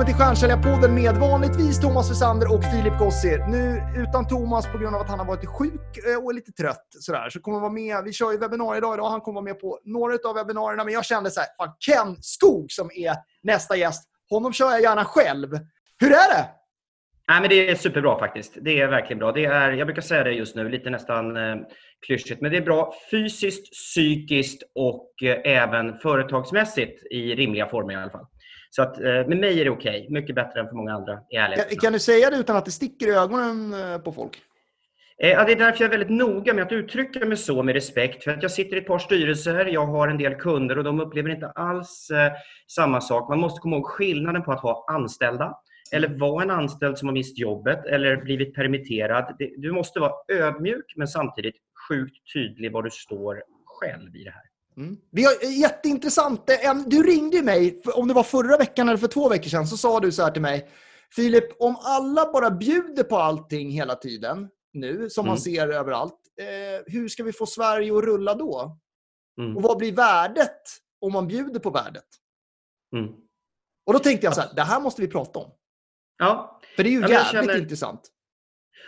välkommen till Stjärnsäljarpodden med vanligtvis Thomas Wessander och Filip Gossi. Nu utan Thomas på grund av att han har varit sjuk eh, och är lite trött. Sådär. Så kommer vara med, vi kör ju webbinarier idag, han kommer vara med på några av webbinarierna. Men jag kände så här, fan Ken Skog som är nästa gäst, honom kör jag gärna själv. Hur är det? Nej, men det är superbra faktiskt. Det är verkligen bra. Det är, jag brukar säga det just nu, lite nästan eh, klyschigt, men det är bra fysiskt, psykiskt och eh, även företagsmässigt i rimliga former i alla fall. Så att, eh, med mig är det okej. Okay. Mycket bättre än för många andra. I kan, kan du säga det utan att det sticker i ögonen eh, på folk? Eh, ja, det är därför jag är väldigt noga med att uttrycka mig så med respekt. För att jag sitter i ett par styrelser, jag har en del kunder och de upplever inte alls eh, samma sak. Man måste komma ihåg skillnaden på att ha anställda eller vara en anställd som har mist jobbet eller blivit permitterad. Du måste vara ödmjuk men samtidigt sjukt tydlig var du står själv i det här. Mm. Vi har, jätteintressant. Du ringde mig, om det var förra veckan eller för två veckor sedan, så sa du så här till mig. Filip, om alla bara bjuder på allting hela tiden nu, som mm. man ser överallt, eh, hur ska vi få Sverige att rulla då? Mm. Och vad blir värdet om man bjuder på värdet? Mm. Och då tänkte jag så här, det här måste vi prata om. Ja. För det är ju jävligt känner... intressant.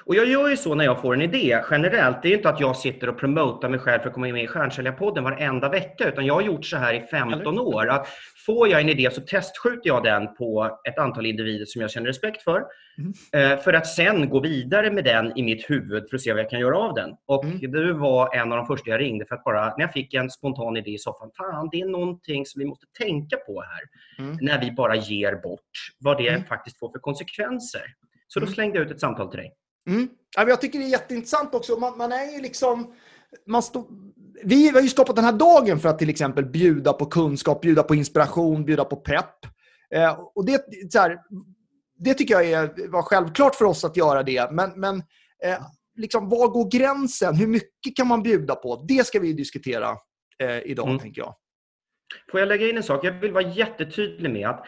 Och jag gör ju så när jag får en idé generellt. Det är inte att jag sitter och promotar mig själv för att komma med i Stjärnsäljarpodden varenda vecka, utan jag har gjort så här i 15 år. Att får jag en idé så testskjuter jag den på ett antal individer som jag känner respekt för. Mm. För att sen gå vidare med den i mitt huvud för att se vad jag kan göra av den. Och mm. Du var en av de första jag ringde för att bara, när jag fick en spontan idé i soffan, fan det är någonting som vi måste tänka på här. Mm. När vi bara ger bort, vad det mm. faktiskt får för konsekvenser. Så då mm. slängde jag ut ett samtal till dig. Mm. Jag tycker det är jätteintressant också. Man, man är ju liksom... Man stå, vi har ju stoppat den här dagen för att till exempel bjuda på kunskap, bjuda på inspiration, bjuda på pepp. Eh, och det, så här, det tycker jag är, var självklart för oss att göra det. Men, men eh, liksom, var går gränsen? Hur mycket kan man bjuda på? Det ska vi diskutera eh, idag, mm. tänker jag. Får jag lägga in en sak? Jag vill vara jättetydlig med att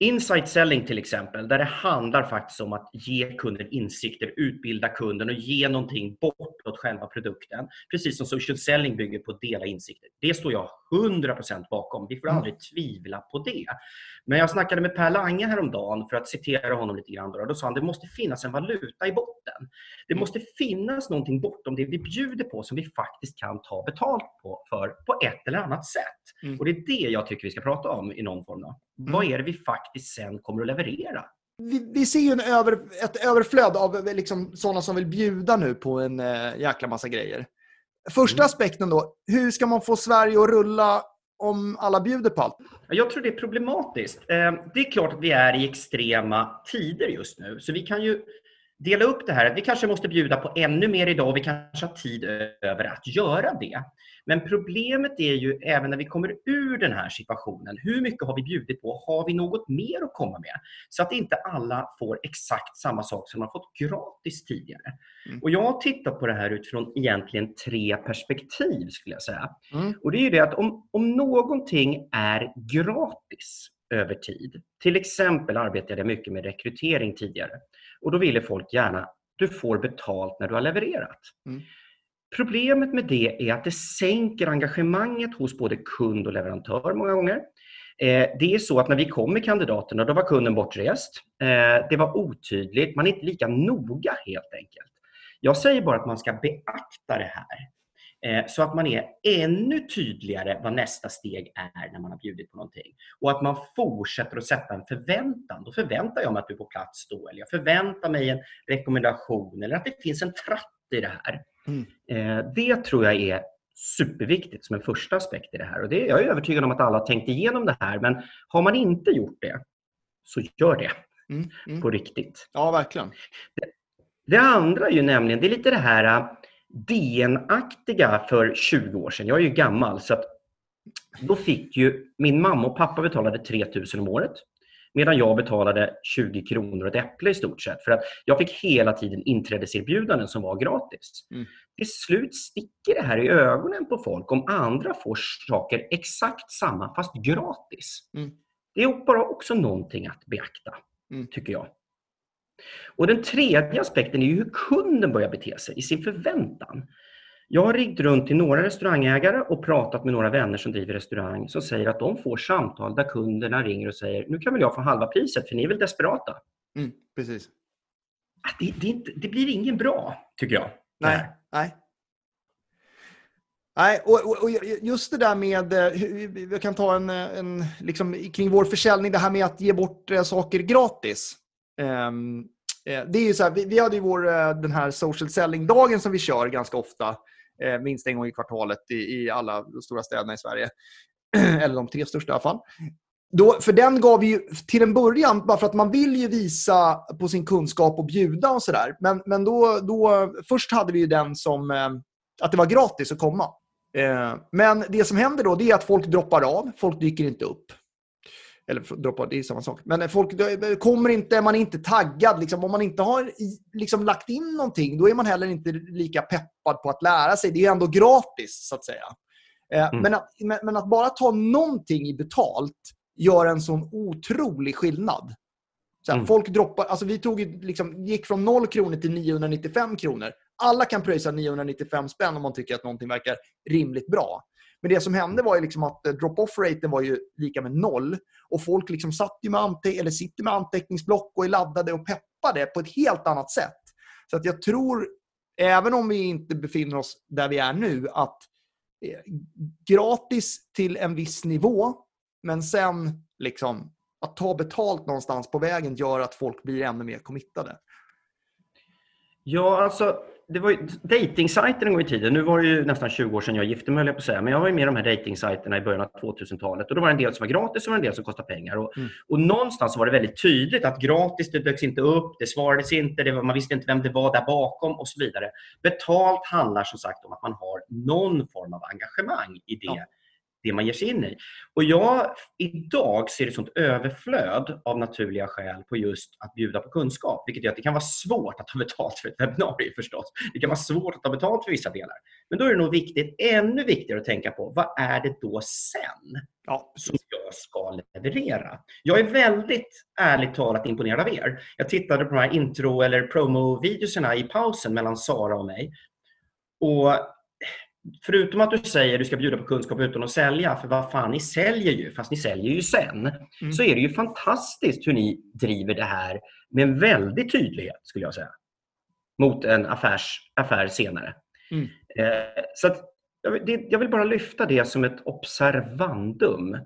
Insight selling till exempel, där det handlar faktiskt om att ge kunden insikter, utbilda kunden och ge någonting bortåt själva produkten. Precis som social selling bygger på att dela insikter. Det står jag 100% bakom. Vi får aldrig tvivla på det. Men jag snackade med Per Lange häromdagen för att citera honom lite grann. Då, då sa han det måste finnas en valuta i botten. Det mm. måste finnas någonting bortom det vi bjuder på som vi faktiskt kan ta betalt på för på ett eller annat sätt. Mm. Och Det är det jag tycker vi ska prata om i någon form. Då. Mm. Vad är det vi faktiskt sen kommer att leverera? Vi, vi ser ju en över, ett överflöd av liksom sådana som vill bjuda nu på en äh, jäkla massa grejer. Första mm. aspekten då, hur ska man få Sverige att rulla om alla bjuder på allt? Jag tror det är problematiskt. Eh, det är klart att vi är i extrema tider just nu, så vi kan ju dela upp det här. Vi kanske måste bjuda på ännu mer idag och vi kanske har tid över att göra det. Men problemet är ju även när vi kommer ur den här situationen, hur mycket har vi bjudit på? Har vi något mer att komma med? Så att inte alla får exakt samma sak som har fått gratis tidigare. Mm. Och Jag har tittat på det här utifrån egentligen tre perspektiv skulle jag säga. Mm. Och det är ju det att om, om någonting är gratis över tid, till exempel arbetade jag mycket med rekrytering tidigare och då ville folk gärna du får betalt när du har levererat. Mm. Problemet med det är att det sänker engagemanget hos både kund och leverantör många gånger. Eh, det är så att när vi kom med kandidaterna, då var kunden bortrest. Eh, det var otydligt, man är inte lika noga helt enkelt. Jag säger bara att man ska beakta det här. Eh, så att man är ännu tydligare vad nästa steg är när man har bjudit på någonting. Och att man fortsätter att sätta en förväntan. Då förväntar jag mig att du är på plats då. Eller jag förväntar mig en rekommendation. Eller att det finns en tratt i det här. Mm. Eh, det tror jag är superviktigt som en första aspekt i det här. Och det, jag är övertygad om att alla har tänkt igenom det här, men har man inte gjort det, så gör det mm. Mm. på riktigt. Ja, verkligen. Det, det, andra är ju nämligen, det är lite det här äh, DN-aktiga för 20 år sedan. Jag är ju gammal, så att då fick ju min mamma och pappa betalade 3 000 om året. Medan jag betalade 20 kronor ett äpple i stort sett. För att jag fick hela tiden inträdeserbjudanden som var gratis. Mm. Till slut sticker det här i ögonen på folk om andra får saker exakt samma fast gratis. Mm. Det är bara också någonting att beakta, mm. tycker jag. Och Den tredje aspekten är hur kunden börjar bete sig i sin förväntan. Jag har ringt runt till några restaurangägare och pratat med några vänner som driver restaurang som säger att de får samtal där kunderna ringer och säger nu kan väl jag få halva priset för ni är väl desperata? Mm, precis. Det, det, inte, det, blir ingen bra, tycker jag. Nej. nej. Nej, och, och, och, just det där med, vi eh, kan ta en, en liksom, kring vår försäljning, det här med att ge bort eh, saker gratis. Um, det är ju så här, vi, vi hade ju vår, den här social selling-dagen som vi kör ganska ofta, Eh, minst en gång i kvartalet i, i alla stora städerna i Sverige. Eller de tre största i alla fall. Då, för den gav vi ju till en början, bara för att man vill ju visa på sin kunskap och bjuda och sådär. Men, men då, då, först hade vi ju den som eh, att det var gratis att komma. Eh, men det som händer då det är att folk droppar av. Folk dyker inte upp. Eller droppar, det är samma sak. Men folk kommer inte, man är inte taggad. Liksom. Om man inte har liksom, lagt in någonting, då är man heller inte lika peppad på att lära sig. Det är ändå gratis, så att säga. Eh, mm. Men, att, men, att, bara ta någonting i betalt gör en sån otrolig skillnad. Så här, mm. Folk droppar, alltså vi tog, liksom, gick från 0 kronor till 995 kronor. Alla kan pröjsa 995 spänn om man tycker att någonting verkar rimligt bra. Men det som hände var ju liksom att eh, drop-off-raten var ju lika med noll. Och folk liksom satt ju med ante eller sitter med anteckningsblock och är laddade och peppade på ett helt annat sätt. Så att jag tror, även om vi inte befinner oss där vi är nu, att eh, gratis till en viss nivå, men sen liksom att ta betalt någonstans på vägen gör att folk blir ännu mer committade. Ja, alltså det var ju dejtingsajter en gång i tiden. Nu var det ju nästan 20 år sedan jag gifte mig, på att säga. Men jag var ju med i de här dejtingsajterna i början av 2000-talet. Och då var det en del som var gratis och en del som kostade pengar. Och, mm. och någonstans var det väldigt tydligt att gratis, det dök inte upp, det svarades inte, det var, man visste inte vem det var där bakom och så vidare. Betalt handlar som sagt om att man har någon form av engagemang i det ja det man ger sig in i. Och jag idag ser ett sånt överflöd av naturliga skäl på just att bjuda på kunskap, vilket gör att det kan vara svårt att ta betalt för ett webbinarium förstås. Det kan vara svårt att ta betalt för vissa delar. Men då är det nog viktigt, ännu viktigare att tänka på, vad är det då sen ja. som jag ska leverera? Jag är väldigt ärligt talat imponerad av er. Jag tittade på de här intro eller promo-videorna i pausen mellan Sara och mig. Och förutom att du säger att du ska bjuda på kunskap utan att sälja, för vad fan, ni säljer ju, fast ni säljer ju sen, mm. så är det ju fantastiskt hur ni driver det här med en väldig tydlighet, skulle jag säga, mot en affärs, affär senare. Mm. Eh, så att, jag vill bara lyfta det som ett observandum,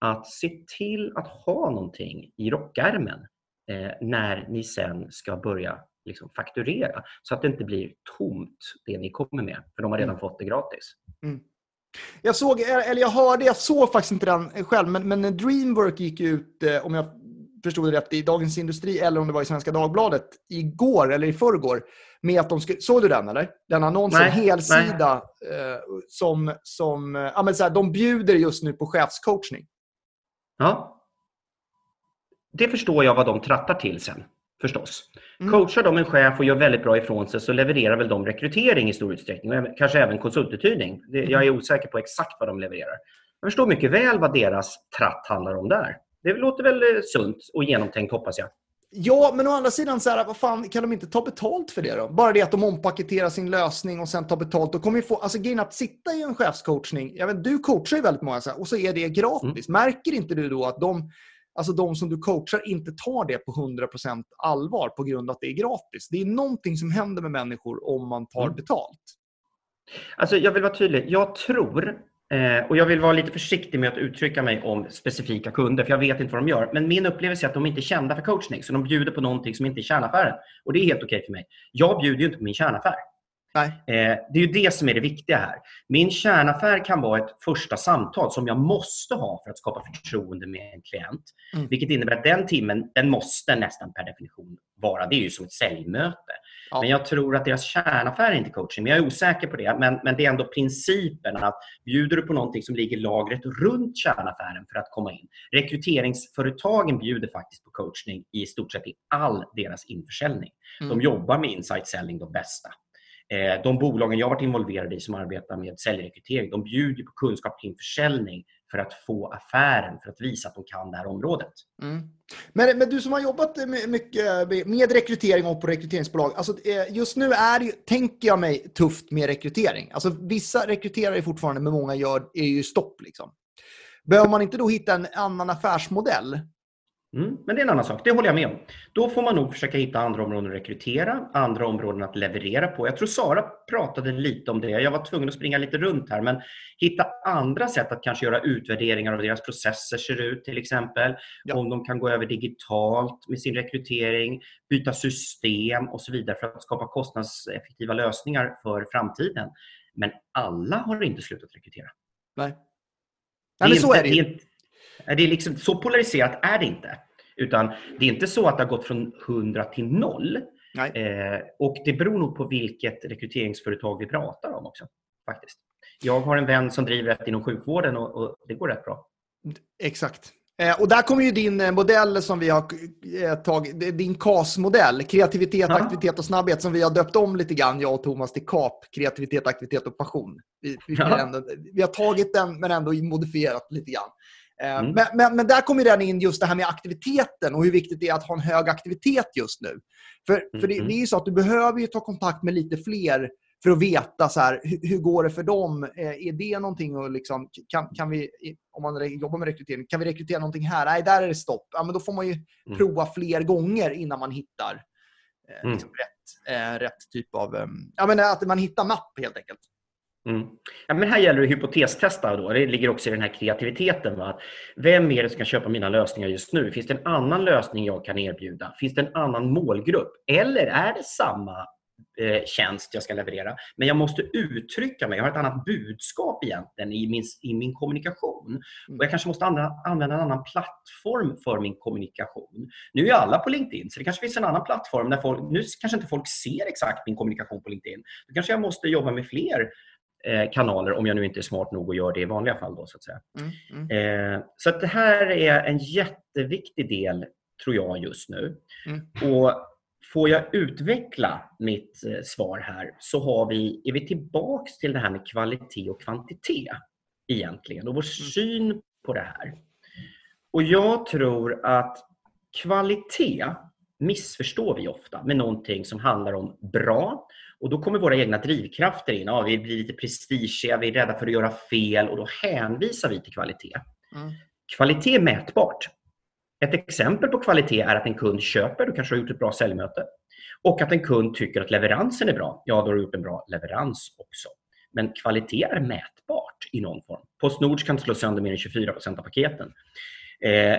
att se till att ha någonting i rockärmen eh, när ni sen ska börja liksom fakturera så att det inte blir tomt det ni kommer med. För de har redan mm. fått det gratis. Mm. Jag såg, eller jag hörde, jag såg faktiskt inte den själv, men, men Dreamwork gick ut, eh, om jag förstod det rätt, i Dagens Industri eller om det var i Svenska Dagbladet igår eller i förrgår. Med att de skulle, såg du den eller? Den annonsen, nej, helsida. Eh, som, som eh, ja, men så här, de bjuder just nu på chefscoachning. Ja. Det förstår jag vad de trattar till sen förstås. Mm. Coachar de en chef och gör väldigt bra ifrån sig så levererar väl de rekrytering i stor utsträckning och kanske även konsultuthyrning. Jag är osäker på exakt vad de levererar. Jag förstår mycket väl vad deras tratt handlar om där. Det låter väl eh, sunt och genomtänkt hoppas jag. Ja, men å andra sidan, så här, vad fan, kan de inte ta betalt för det då? Bara det att de ompaketerar sin lösning och sen tar betalt. Då kommer få, alltså grejen att sitta i en chefscoachning, jag vet, du coachar ju väldigt många så här, och så är det gratis. Mm. Märker inte du då att de alltså de som du coachar inte tar det på 100% allvar på grund av att det är gratis. Det är någonting som händer med människor om man tar mm. betalt. Alltså jag vill vara tydlig. Jag tror, eh, och jag vill vara lite försiktig med att uttrycka mig om specifika kunder, för jag vet inte vad de gör. Men min upplevelse är att de inte är kända för coachning, så de bjuder på någonting som inte är kärnaffären. Och det är helt okej okay för mig. Jag bjuder ju inte på min kärnaffär. Eh, det är ju det som är det viktiga här. Min kärnaffär kan vara ett första samtal som jag måste ha för att skapa förtroende med en klient. Mm. Vilket innebär att den timmen den måste nästan per definition vara, det är ju som ett säljmöte. Ja. Men jag tror att deras kärnaffär är inte coaching. Men jag är osäker på det. Men, men det är ändå principen att bjuder du på någonting som ligger lagret runt kärnaffären för att komma in. Rekryteringsföretagen bjuder faktiskt på coachning i stort sett i all deras införsäljning. Mm. De jobbar med insight selling de bästa. Eh, de bolagen jag varit involverad i som arbetar med säljrekrytering, de bjuder på kunskap kring försäljning för att få affären, för att visa att de kan det här området. Mm. Men, men, du som har jobbat mycket med rekrytering och på rekryteringsbolag. Alltså eh, just nu är det, tänker jag mig, tufft med rekrytering. Alltså vissa rekryterare fortfarande, men många gör, är ju stopp. Liksom. Behöver man inte då hitta en annan affärsmodell Mm, men det är en annan sak, det håller jag med om. Då får man nog försöka hitta andra områden att rekrytera, andra områden att leverera på. Jag tror Sara pratade lite om det. Jag var tvungen att springa lite runt här, men hitta andra sätt att kanske göra utvärderingar av hur deras processer ser ut till exempel. Ja. Om de kan gå över digitalt med sin rekrytering, byta system och så vidare för att skapa kostnadseffektiva lösningar för framtiden. Men alla har inte slutat rekrytera. Nej. Nej, men så är det ju. Det är liksom, så polariserat är det inte. Utan det är inte så att det har gått från 100 till 0. Eh, och det beror nog på vilket rekryteringsföretag vi pratar om också. faktiskt. Jag har en vän som driver ett inom sjukvården och, och det går rätt bra. Exakt. Eh, och där kommer ju din eh, modell som vi har eh, tagit, din KAS-modell, kreativitet, ja. aktivitet och snabbhet, som vi har döpt om lite grann, jag och Thomas, till KAP, kreativitet, aktivitet och passion. Vi, vi, ja. ändå, vi har tagit den men ändå modifierat lite grann. Eh, mm. Men, men, men, där kommer den in just det här med aktiviteten och hur viktigt det är att ha en hög aktivitet just nu. För, mm. för det, mm. det, är ju så att du behöver ju ta kontakt med lite fler för att veta så här, hur, hur går det för dem. Eh, är det någonting och liksom, kan, kan vi, om man jobbar med rekrytering, kan vi rekrytera någonting här? Nej, där är det stopp. Ja, men då får man ju mm. prova fler gånger innan man hittar eh, liksom rätt, eh, rätt typ av... Eh, ja, men att man hittar mapp helt enkelt. Mm. Ja, men här gäller det att hypotestesta. Då. Det ligger också i den här kreativiteten. Va? Vem är det som kan köpa mina lösningar just nu? Finns det en annan lösning jag kan erbjuda? Finns det en annan målgrupp? Eller är det samma eh, tjänst jag ska leverera? Men jag måste uttrycka mig. Jag har ett annat budskap egentligen i min, i min kommunikation. Mm. Och Jag kanske måste använda, använda en annan plattform för min kommunikation. Nu är alla på LinkedIn, så det kanske finns en annan plattform. Där folk, nu kanske inte folk ser exakt min kommunikation på LinkedIn. Då kanske jag måste jobba med fler kanaler om jag nu inte är smart nog att göra det i vanliga fall. Då, så att säga. Mm, mm. Eh, så att det här är en jätteviktig del, tror jag, just nu. Mm. Och Får jag utveckla mitt eh, svar här så har vi, är vi tillbaks till det här med kvalitet och kvantitet egentligen och vår mm. syn på det här. Och Jag tror att kvalitet missförstår vi ofta med någonting som handlar om bra och Då kommer våra egna drivkrafter in. Ja, vi blir lite prestigeiga, vi är rädda för att göra fel och då hänvisar vi till kvalitet. Mm. Kvalitet är mätbart. Ett exempel på kvalitet är att en kund köper, du kanske har gjort ett bra säljmöte. Och att en kund tycker att leveransen är bra. Ja, då har du gjort en bra leverans också. Men kvalitet är mätbart i någon form. Postnord kan slå sönder mer än 24% av paketen. Eh,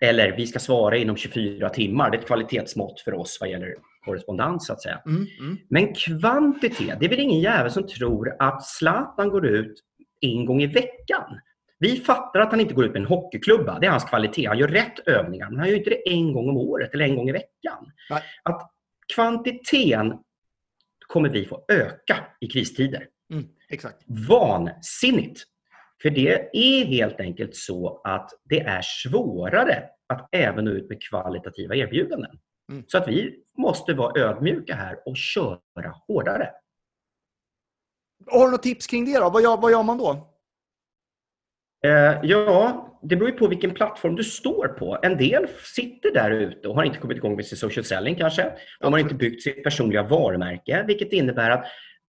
eller vi ska svara inom 24 timmar. Det är ett kvalitetsmått för oss vad gäller korrespondens så att säga. Mm, mm. Men kvantitet, det är väl ingen jävel som tror att Zlatan går ut en gång i veckan. Vi fattar att han inte går ut med en hockeyklubba. Det är hans kvalitet. Han gör rätt övningar, men han gör inte det en gång om året eller en gång i veckan. Nej. Att kvantiteten kommer vi få öka i kristider. Mm, exakt. Vansinnigt. För det är helt enkelt så att det är svårare att även nå ut med kvalitativa erbjudanden. Mm. Så att vi måste vara ödmjuka här och köra hårdare. Har du något tips kring det? Då? Vad, gör, vad gör man då? Eh, ja, det beror på vilken plattform du står på. En del sitter där ute och har inte kommit igång med sin social selling kanske. De har inte byggt sitt personliga varumärke, vilket innebär att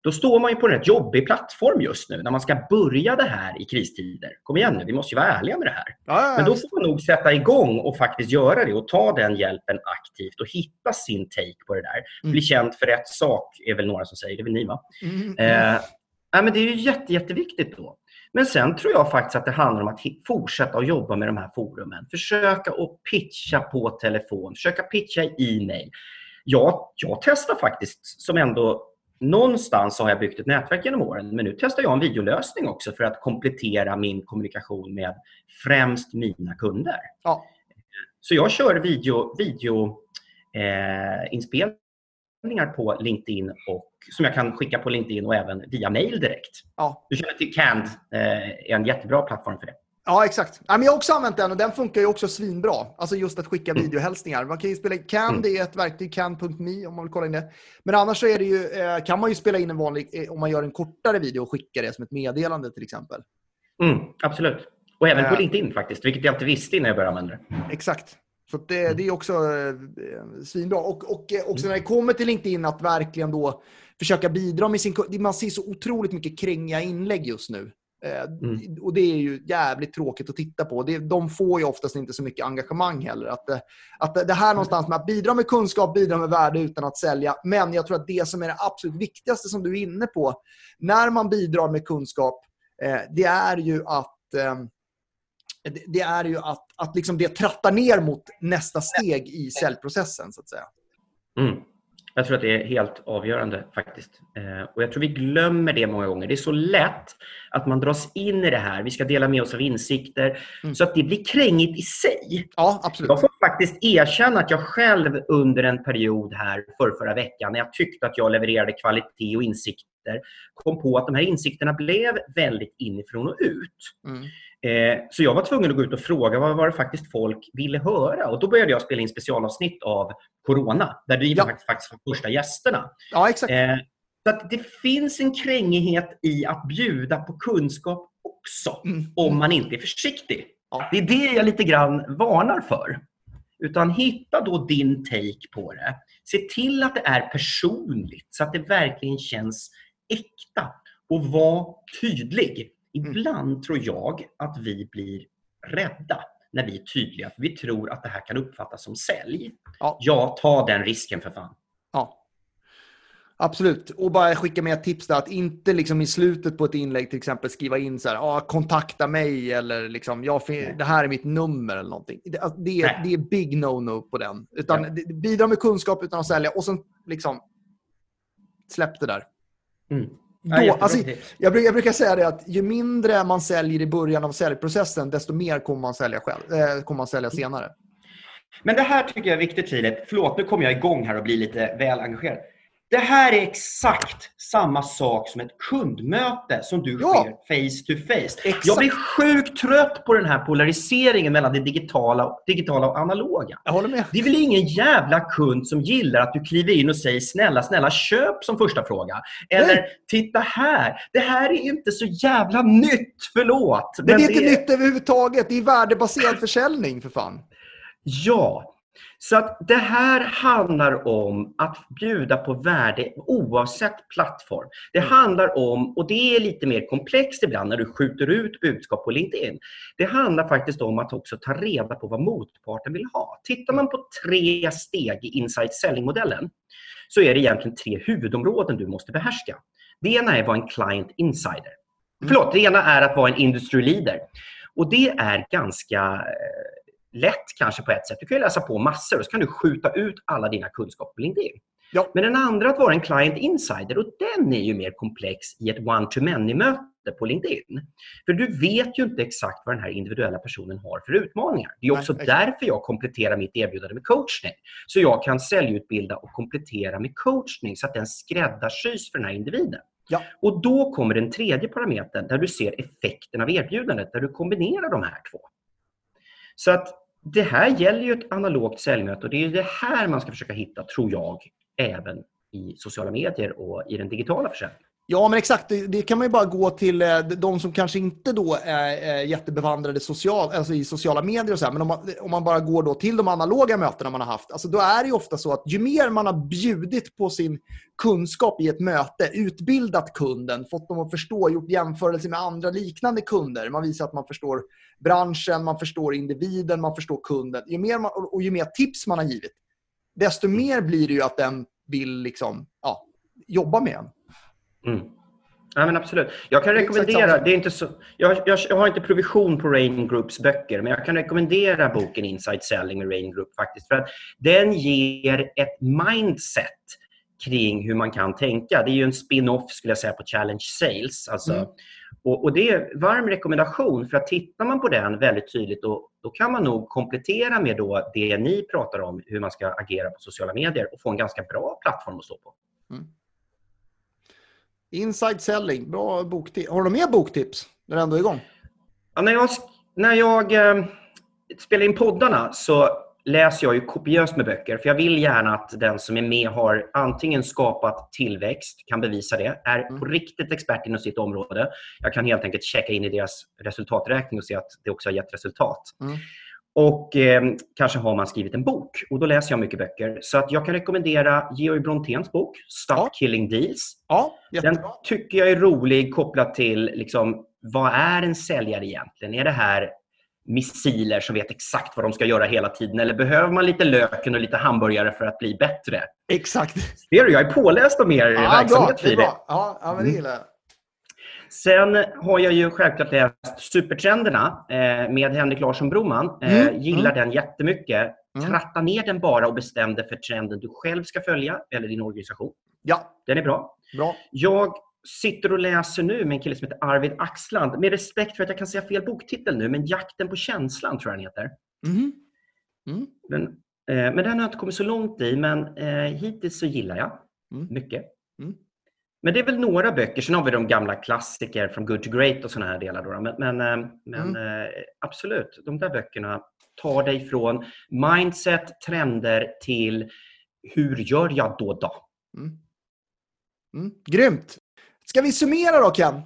då står man ju på en rätt jobbig plattform just nu när man ska börja det här i kristider. Kom igen nu, vi måste ju vara ärliga med det här. Ja, Men då får man nog sätta igång och faktiskt göra det och ta den hjälpen aktivt och hitta sin take på det där. Mm. Bli känd för rätt sak är väl några som säger, det är väl ni va? Mm. mm. Eh, ja, men det är ju jätte, jätteviktigt då. Men sen tror jag faktiskt att det handlar om att fortsätta att jobba med de här forumen. Försöka att pitcha på telefon, försöka pitcha i e-mail. Jag, jag testar faktiskt, som ändå någonstans har jag byggt ett nätverk genom åren, men nu testar jag en videolösning också för att komplettera min kommunikation med främst mina kunder. Ja. Så jag kör video, video eh, inspelningar på LinkedIn och, som jag kan skicka på LinkedIn och även via mail direkt. Ja. Du känner till Cand, eh, är en jättebra plattform för det. Ja, exakt. jag har också använt den och den funkar ju också svinbra. Alltså just att skicka mm. videohälsningar. Man kan ju spela in Can, det är ett verktyg, can.me om man vill kolla in det. Men annars så är det ju, eh, kan man ju spela in en vanlig, eh, om man gör en kortare video och skicka det som ett meddelande till exempel. Mm, absolut. Och även på uh, LinkedIn faktiskt, vilket jag inte visste innan jag började använda det. Exakt. Så det, det är också eh, svinbra. Och, och eh, också när det kommer till LinkedIn att verkligen då försöka bidra med sin... Man ser så otroligt mycket kränga inlägg just nu. Eh, mm. Och det är ju jävligt tråkigt att titta på. Det, de får ju oftast inte så mycket engagemang heller. Att, att det här någonstans med att bidra med kunskap, bidra med värde utan att sälja. Men jag tror att det som är det absolut viktigaste som du är inne på, när man bidrar med kunskap, eh, det är ju att eh, det är ju att, att liksom det trattar ner mot nästa steg i säljprocessen. så att säga. Mm. Jag tror att det är helt avgörande faktiskt. Eh, och Jag tror vi glömmer det många gånger. Det är så lätt att man dras in i det här. Vi ska dela med oss av insikter. Mm. Så att det blir krängigt i sig. Ja, absolut. Jag får faktiskt erkänna att jag själv under en period här för förra veckan när jag tyckte att jag levererade kvalitet och insikter kom på att de här insikterna blev väldigt inifrån och ut. Mm. Eh, så jag var tvungen att gå ut och fråga vad var det faktiskt folk ville höra. Och Då började jag spela in specialavsnitt av Corona, där du ja. faktiskt var första gästerna. Ja, exakt. Eh, så det finns en krängighet i att bjuda på kunskap också, mm. om man inte är försiktig. Ja. Det är det jag lite grann varnar för. Utan hitta då din take på det. Se till att det är personligt, så att det verkligen känns äkta. Och var tydlig. Mm. Ibland tror jag att vi blir rädda när vi är tydliga. För vi tror att det här kan uppfattas som sälj. Ja, ja ta den risken för fan. Ja. Absolut. Och bara skicka med ett tips där att inte liksom i slutet på ett inlägg till exempel skriva in så här, ah, kontakta mig eller liksom, ja, det här är mitt nummer eller någonting. Det, alltså, det, är, det är big no-no på den. Utan ja. bidra med kunskap utan att sälja och sen liksom släpp det där. Mm. Då, alltså, jag, jag, brukar säga det att ju mindre man säljer i början av säljprocessen, desto mer kommer man sälja, själv, eh, kommer man sälja senare. Men det här tycker jag är viktigt, Filip. Förlåt, nu kommer jag igång här och blir lite väl engagerad. Det här är exakt samma sak som ett kundmöte som du ja. sker face to face. Exakt. Jag blir sjukt trött på den här polariseringen mellan det digitala, digitala och analoga. Jag håller med. Det är väl ingen jävla kund som gillar att du kliver in och säger snälla, snälla köp som första fråga. Eller Nej. titta här, det här är inte så jävla nytt, förlåt. Men, men det är inte det... nytt överhuvudtaget. Det är värdebaserad försäljning för fan. Ja, så att det här handlar om att bjuda på värde oavsett plattform. Det mm. handlar om, och det är lite mer komplext ibland när du skjuter ut budskap på LinkedIn. Det handlar faktiskt om att också ta reda på vad motparten vill ha. Tittar man på tre steg i Insight Selling-modellen så är det egentligen tre huvudområden du måste behärska. Det ena är att vara en client insider. Mm. Förlåt, det ena är att vara en industry leader. Och det är ganska eh, lätt kanske på ett sätt. Du kan läsa på massor och så kan du skjuta ut alla dina kunskaper på LinkedIn. Ja. Men den andra att vara en client insider och den är ju mer komplex i ett one-to-many-möte på LinkedIn. För du vet ju inte exakt vad den här individuella personen har för utmaningar. Det är också Nej, därför jag kompletterar mitt erbjudande med coachning. Så jag kan säljutbilda och komplettera med coachning så att den skräddarsys för den här individen. Ja. Och då kommer den tredje parametern där du ser effekten av erbjudandet, där du kombinerar de här två. Så att det här gäller ju ett analogt säljmöte och det är det här man ska försöka hitta, tror jag, även i sociala medier och i den digitala försäljningen. Ja, men exakt. Det, kan man ju bara gå till eh, de som kanske inte då är jättebevandrade social, alltså i sociala medier och så här, men om man, om man bara går då till de analoga mötena man har haft, alltså då är det ju ofta så att ju mer man har bjudit på sin kunskap i ett möte, utbildat kunden, fått dem att förstå, gjort jämförelser med andra liknande kunder, man visar att man förstår branschen, man förstår individen, man förstår kunden, ju mer man, och ju mer tips man har givit, desto mer blir det ju att den vill liksom, ja, jobba med en. Mm. Ja, men absolut. Jag kan rekommendera, det är inte så, jag, jag, jag, har inte provision på Rain Groups böcker, men jag kan rekommendera boken Inside Selling med Rain Group faktiskt. För att den ger ett mindset kring hur man kan tänka. Det är ju en spin-off skulle jag säga på Challenge Sales. Alltså, mm. och, och, Det är varm rekommendation för att tittar man på den väldigt tydligt då, då kan man nog komplettera med då det ni pratar om, hur man ska agera på sociala medier och få en ganska bra plattform att stå på. Mm. Inside Selling, bra boktips. Har du mer boktips när du ändå är igång? Ja, när jag, när jag eh, spelar in poddarna så läser jag ju kopiöst med böcker. För jag vill gärna att den som är med har antingen skapat tillväxt, kan bevisa det, är Mm. på riktigt expert inom sitt område. Jag kan helt enkelt checka in i deras resultaträkning och se att det också har gett resultat. Mm. Och eh, kanske har man skrivit en bok. Och då läser jag mycket böcker. Så att jag kan rekommendera Georg Bronténs bok, Stop Ja. Killing Deals. Ja, Den tycker jag är rolig kopplat till liksom, vad är en säljare egentligen? Är det här missiler som vet exakt vad de ska göra hela tiden? Eller behöver man lite löken och lite hamburgare för att bli bättre? Exakt. Ser du, jag är påläst om er Ja, bra. verksamhet, Det är bra. Ja, ja, men det gillar jag. Sen har jag ju självklart läst Supertrenderna eh, med Henrik Larsson Broman. Eh, Mm, Gillar den jättemycket. Mm. Tratta ner den bara och bestäm dig för trenden du själv ska följa eller din organisation. Ja, Den är bra. bra. Jag sitter och läser nu med en kille som heter Arvid Axland. Med respekt för att jag kan säga fel boktitel nu, men Jakten på känslan tror jag den heter. Mhm. Mm. Den, eh, men den har jag inte kommit så långt i, men eh, hittills så gillar jag Mm. mycket. Mm. Men det är väl några böcker. Sen har vi de gamla klassiker från Good to Great och såna här delar. Då. Men, men, eh, men Mm. eh, absolut, de där böckerna tar dig från mindset, trender till hur gör jag då då? Mm. Mm. Grymt. Ska vi summera då, Ken?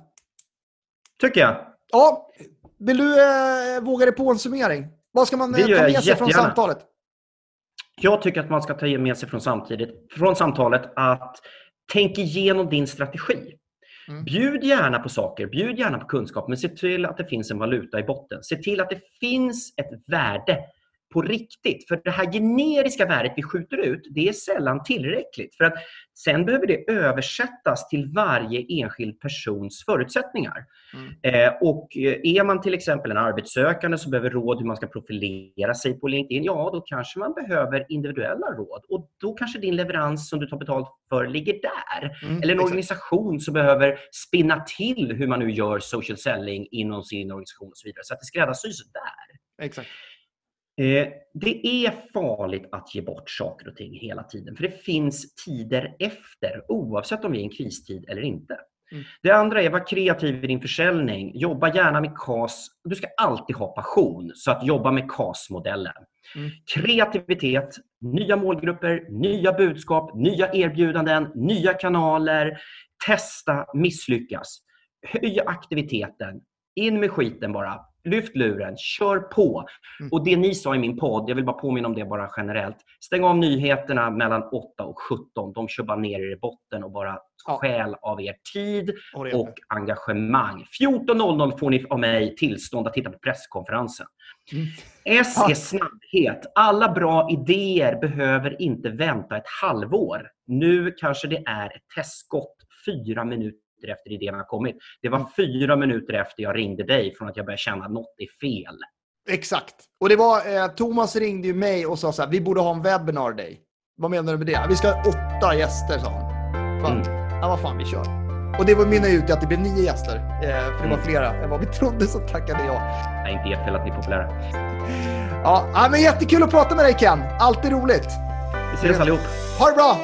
Tycker jag. Ja, vill du eh, våga dig på en summering? Vad ska man eh, ta med sig från jättegärna. samtalet? Jag tycker att man ska ta med sig från, samtidigt, från samtalet att tänk igenom din strategi. Mm. Bjud gärna på saker, bjud gärna på kunskap, men se till att det finns en valuta i botten. Se till att det finns ett värde på riktigt. För det här generiska värdet vi skjuter ut, det är sällan tillräckligt. För att sen behöver det översättas till varje enskild persons förutsättningar. Mm. Eh, och eh, är man till exempel en arbetssökande som behöver råd hur man ska profilera sig på LinkedIn, ja då kanske man behöver individuella råd. Och då kanske din leverans som du tar betalt för ligger där. Mm, Eller en exakt. organisation som behöver spinna till hur man nu gör social selling inom sin organisation och så vidare. Så att det skräddarsys där. Exakt. Eh, det är farligt att ge bort saker och ting hela tiden. För det finns tider efter, oavsett om vi är i en kristid eller inte. Mm. Det andra är, var kreativ i din försäljning. Jobba gärna med KAS. Du ska alltid ha passion, så att jobba med KAS-modellen. Mm. Kreativitet, nya målgrupper, nya budskap, nya erbjudanden, nya kanaler. Testa, misslyckas. Höj aktiviteten. In med skiten bara. Lyft luren, kör på. Mm. Och det ni sa i min podd, jag vill bara påminna om det bara generellt. Stäng av nyheterna mellan 8 och 17. De kör bara ner er i botten och bara Ja. stjäl av er tid Och och engagemang. 14.00 får ni av mig tillstånd att titta på presskonferensen. Mm. S Ja. är snabbhet. Alla bra idéer behöver inte vänta ett halvår. Nu kanske det är ett testskott fyra minuter efter idén har kommit. Det var Mm. fyra minuter efter jag ringde dig från att jag började känna att något är fel. Exakt. Och det var, eh, Thomas ringde ju mig och sa så här, vi borde ha en webinar day. Vad menar du med det? Vi ska ha åtta gäster, sa han. Va? Mm. Ja, vad fan, vi kör. Och det var mynnade ut i att det blev nio gäster. Eh, för det var Mm. flera än vad vi trodde, så tackade jag. Det är inte ert fel att ni är populära. Ja, men jättekul att prata med dig Ken. Alltid roligt. Vi ses allihop. Ha det bra!